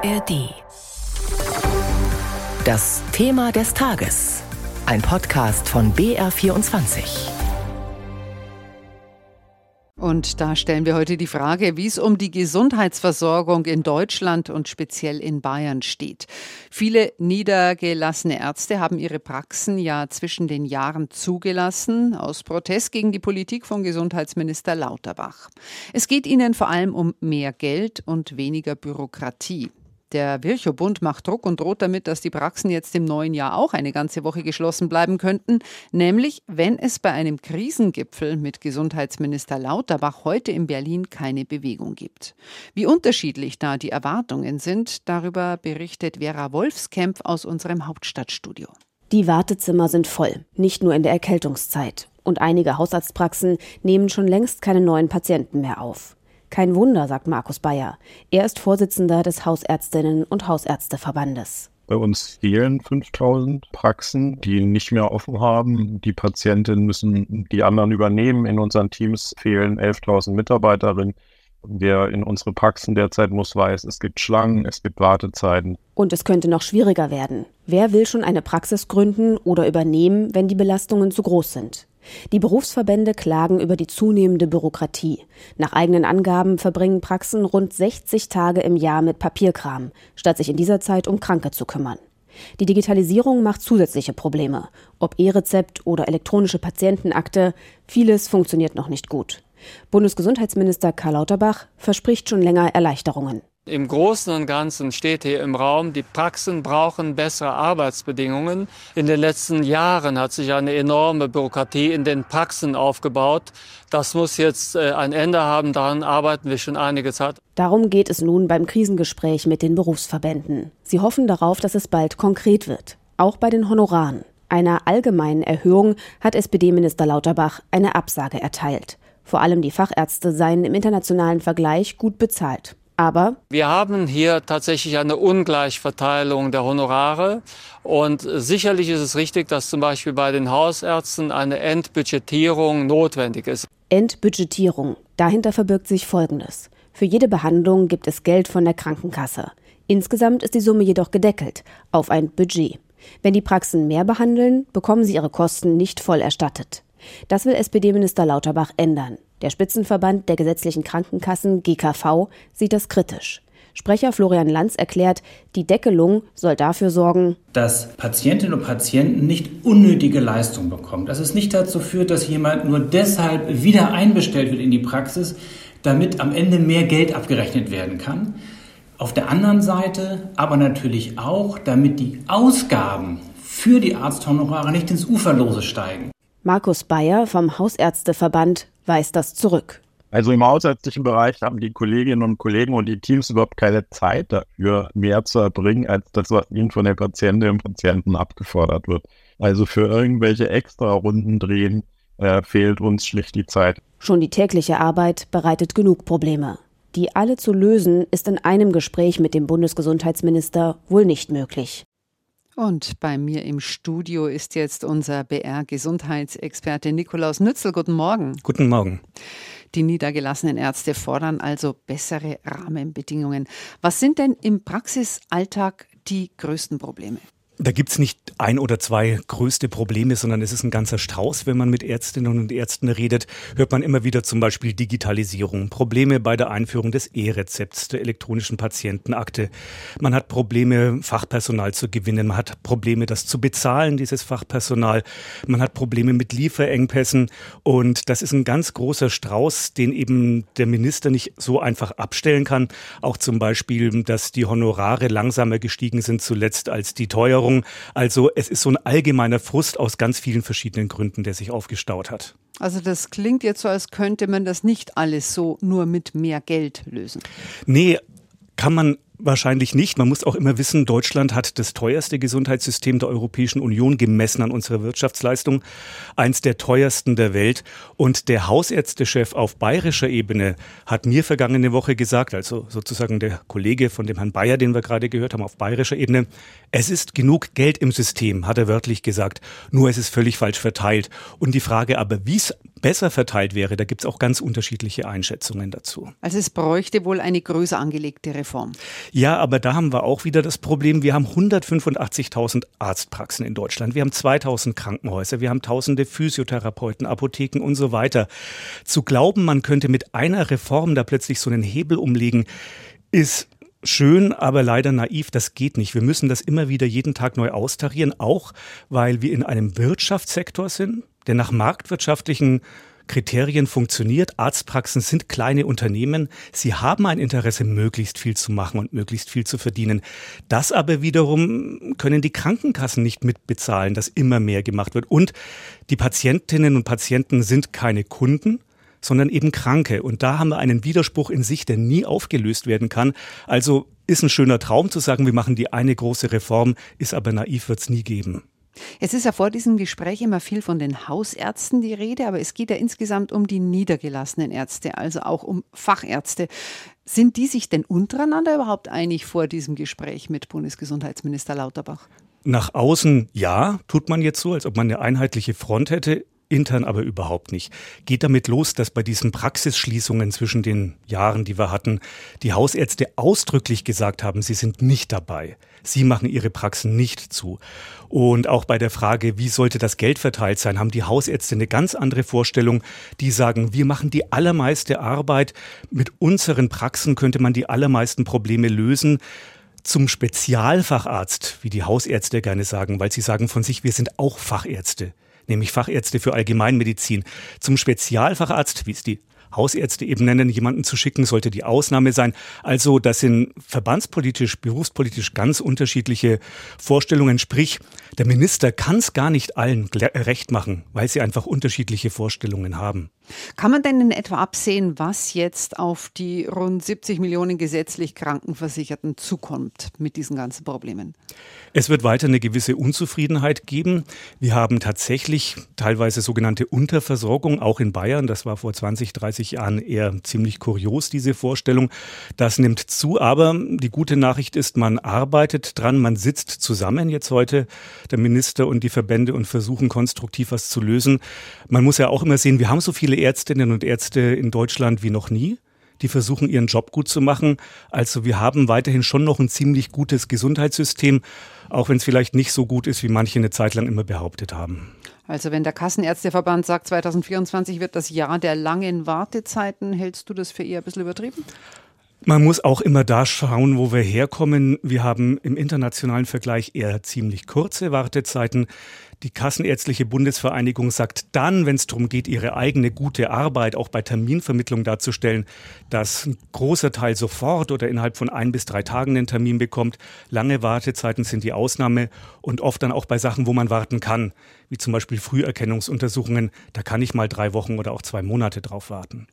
ARD. Das Thema des Tages. Ein Podcast von BR24. Und da stellen wir heute die Frage, wie es um die Gesundheitsversorgung in Deutschland und speziell in Bayern steht. Viele niedergelassene Ärzte haben ihre Praxen ja zwischen den Jahren zugelassen, aus Protest gegen die Politik von Gesundheitsminister Lauterbach. Es geht ihnen vor allem um mehr Geld und weniger Bürokratie. Der Virchow-Bund macht Druck und droht damit, dass die Praxen jetzt im neuen Jahr auch eine ganze Woche geschlossen bleiben könnten, nämlich wenn es bei einem Krisengipfel mit Gesundheitsminister Lauterbach heute in Berlin keine Bewegung gibt. Wie unterschiedlich da die Erwartungen sind, darüber berichtet Vera Wolfskämpf aus unserem Hauptstadtstudio. Die Wartezimmer sind voll, nicht nur in der Erkältungszeit. Und einige Hausarztpraxen nehmen schon längst keine neuen Patienten mehr auf. Kein Wunder, sagt Markus Bayer. Er ist Vorsitzender des Hausärztinnen und Hausärzteverbandes. Bei uns fehlen 5000 Praxen, die nicht mehr offen haben. Die Patientinnen müssen die anderen übernehmen. In unseren Teams fehlen 11.000 Mitarbeiterinnen. Wer in unsere Praxen derzeit muss, weiß, es gibt Schlangen, es gibt Wartezeiten. Und es könnte noch schwieriger werden. Wer will schon eine Praxis gründen oder übernehmen, wenn die Belastungen zu groß sind? Die Berufsverbände klagen über die zunehmende Bürokratie. Nach eigenen Angaben verbringen Praxen rund 60 Tage im Jahr mit Papierkram, statt sich in dieser Zeit um Kranke zu kümmern. Die Digitalisierung macht zusätzliche Probleme. Ob E-Rezept oder elektronische Patientenakte, vieles funktioniert noch nicht gut. Bundesgesundheitsminister Karl Lauterbach verspricht schon länger Erleichterungen. Im Großen und Ganzen steht hier im Raum, die Praxen brauchen bessere Arbeitsbedingungen. In den letzten Jahren hat sich eine enorme Bürokratie in den Praxen aufgebaut. Das muss jetzt äh, ein Ende haben. Daran arbeiten wir schon einige Zeit. Darum geht es nun beim Krisengespräch mit den Berufsverbänden. Sie hoffen darauf, dass es bald konkret wird. Auch bei den Honoraren. Einer allgemeinen Erhöhung hat SPD-Minister Lauterbach eine Absage erteilt. Vor allem die Fachärzte seien im internationalen Vergleich gut bezahlt. Aber wir haben hier tatsächlich eine Ungleichverteilung der Honorare. Und sicherlich ist es richtig, dass zum Beispiel bei den Hausärzten eine Entbudgetierung notwendig ist. Entbudgetierung. Dahinter verbirgt sich Folgendes. Für jede Behandlung gibt es Geld von der Krankenkasse. Insgesamt ist die Summe jedoch gedeckelt auf ein Budget. Wenn die Praxen mehr behandeln, bekommen sie ihre Kosten nicht voll erstattet. Das will SPD-Minister Lauterbach ändern. Der Spitzenverband der gesetzlichen Krankenkassen GKV sieht das kritisch. Sprecher Florian Lanz erklärt, die Deckelung soll dafür sorgen, dass Patientinnen und Patienten nicht unnötige Leistungen bekommen. Dass es nicht dazu führt, dass jemand nur deshalb wieder einbestellt wird in die Praxis, damit am Ende mehr Geld abgerechnet werden kann. Auf der anderen Seite aber natürlich auch, damit die Ausgaben für die Arzthonorare nicht ins Uferlose steigen. Markus Bayer vom Hausärzteverband weist das zurück. Also im hausärztlichen Bereich haben die Kolleginnen und Kollegen und die Teams überhaupt keine Zeit dafür, mehr zu erbringen, als das, was ihnen von den Patientinnen und Patienten abgefordert wird. Also für irgendwelche Extra-Runden drehen äh, fehlt uns schlicht die Zeit. Schon die tägliche Arbeit bereitet genug Probleme. Die alle zu lösen, ist in einem Gespräch mit dem Bundesgesundheitsminister wohl nicht möglich. Und bei mir im Studio ist jetzt unser BR-Gesundheitsexperte Nikolaus Nützel. Guten Morgen. Guten Morgen. Die niedergelassenen Ärzte fordern also bessere Rahmenbedingungen. Was sind denn im Praxisalltag die größten Probleme? Da gibt's nicht ein oder zwei größte Probleme, sondern es ist ein ganzer Strauß. Wenn man mit Ärztinnen und Ärzten redet, hört man immer wieder zum Beispiel Digitalisierung, Probleme bei der Einführung des E-Rezepts, der elektronischen Patientenakte. Man hat Probleme, Fachpersonal zu gewinnen. Man hat Probleme, das zu bezahlen, dieses Fachpersonal. Man hat Probleme mit Lieferengpässen. Und das ist ein ganz großer Strauß, den eben der Minister nicht so einfach abstellen kann. Auch zum Beispiel, dass die Honorare langsamer gestiegen sind zuletzt als die Teuerung. Ernährung. Also es ist so ein allgemeiner Frust aus ganz vielen verschiedenen Gründen, der sich aufgestaut hat. Also das klingt jetzt so, als könnte man das nicht alles so nur mit mehr Geld lösen. Nee, kann man Wahrscheinlich nicht. Man muss auch immer wissen, Deutschland hat das teuerste Gesundheitssystem der Europäischen Union gemessen an unserer Wirtschaftsleistung. Eins der teuersten der Welt. Und der Hausärztechef auf bayerischer Ebene hat mir vergangene Woche gesagt, also sozusagen der Kollege von dem Herrn Bayer, den wir gerade gehört haben, auf bayerischer Ebene, es ist genug Geld im System, hat er wörtlich gesagt. Nur es ist völlig falsch verteilt. Und die Frage aber, wie es besser verteilt wäre, da gibt es auch ganz unterschiedliche Einschätzungen dazu. Also es bräuchte wohl eine größer angelegte Reform. Ja, aber da haben wir auch wieder das Problem, wir haben 185.000 Arztpraxen in Deutschland, wir haben 2000 Krankenhäuser, wir haben tausende Physiotherapeuten, Apotheken und so weiter. Zu glauben, man könnte mit einer Reform da plötzlich so einen Hebel umlegen, ist schön, aber leider naiv. Das geht nicht. Wir müssen das immer wieder jeden Tag neu austarieren, auch weil wir in einem Wirtschaftssektor sind, der nach marktwirtschaftlichen Kriterien funktioniert. Arztpraxen sind kleine Unternehmen. Sie haben ein Interesse, möglichst viel zu machen und möglichst viel zu verdienen. Das aber wiederum können die Krankenkassen nicht mitbezahlen, dass immer mehr gemacht wird. Und die Patientinnen und Patienten sind keine Kunden, sondern eben Kranke. Und da haben wir einen Widerspruch in sich, der nie aufgelöst werden kann. Also ist ein schöner Traum zu sagen, wir machen die eine große Reform, ist aber naiv, wird es nie geben. Es ist ja vor diesem Gespräch immer viel von den Hausärzten die Rede, aber es geht ja insgesamt um die niedergelassenen Ärzte, also auch um Fachärzte. Sind die sich denn untereinander überhaupt einig vor diesem Gespräch mit Bundesgesundheitsminister Lauterbach? Nach außen ja, tut man jetzt so, als ob man eine einheitliche Front hätte intern aber überhaupt nicht. Geht damit los, dass bei diesen Praxisschließungen zwischen den Jahren, die wir hatten, die Hausärzte ausdrücklich gesagt haben, sie sind nicht dabei. Sie machen ihre Praxen nicht zu. Und auch bei der Frage, wie sollte das Geld verteilt sein, haben die Hausärzte eine ganz andere Vorstellung. Die sagen, wir machen die allermeiste Arbeit. Mit unseren Praxen könnte man die allermeisten Probleme lösen zum Spezialfacharzt, wie die Hausärzte gerne sagen, weil sie sagen von sich, wir sind auch Fachärzte nämlich Fachärzte für Allgemeinmedizin. Zum Spezialfacharzt, wie es die Hausärzte eben nennen, jemanden zu schicken, sollte die Ausnahme sein. Also das sind verbandspolitisch, berufspolitisch ganz unterschiedliche Vorstellungen. Sprich, der Minister kann es gar nicht allen recht machen, weil sie einfach unterschiedliche Vorstellungen haben. Kann man denn in etwa absehen, was jetzt auf die rund 70 Millionen gesetzlich Krankenversicherten zukommt mit diesen ganzen Problemen? Es wird weiter eine gewisse Unzufriedenheit geben. Wir haben tatsächlich teilweise sogenannte Unterversorgung, auch in Bayern. Das war vor 20, 30 Jahren eher ziemlich kurios, diese Vorstellung. Das nimmt zu, aber die gute Nachricht ist, man arbeitet dran, man sitzt zusammen jetzt heute, der Minister und die Verbände, und versuchen konstruktiv was zu lösen. Man muss ja auch immer sehen, wir haben so viele Ärztinnen und Ärzte in Deutschland wie noch nie die versuchen ihren Job gut zu machen. Also wir haben weiterhin schon noch ein ziemlich gutes Gesundheitssystem, auch wenn es vielleicht nicht so gut ist, wie manche eine Zeit lang immer behauptet haben. Also wenn der Kassenärzteverband sagt, 2024 wird das Jahr der langen Wartezeiten, hältst du das für eher ein bisschen übertrieben? Man muss auch immer da schauen, wo wir herkommen. Wir haben im internationalen Vergleich eher ziemlich kurze Wartezeiten. Die Kassenärztliche Bundesvereinigung sagt dann, wenn es darum geht, ihre eigene gute Arbeit auch bei Terminvermittlung darzustellen, dass ein großer Teil sofort oder innerhalb von ein bis drei Tagen einen Termin bekommt. Lange Wartezeiten sind die Ausnahme und oft dann auch bei Sachen, wo man warten kann, wie zum Beispiel Früherkennungsuntersuchungen. Da kann ich mal drei Wochen oder auch zwei Monate drauf warten.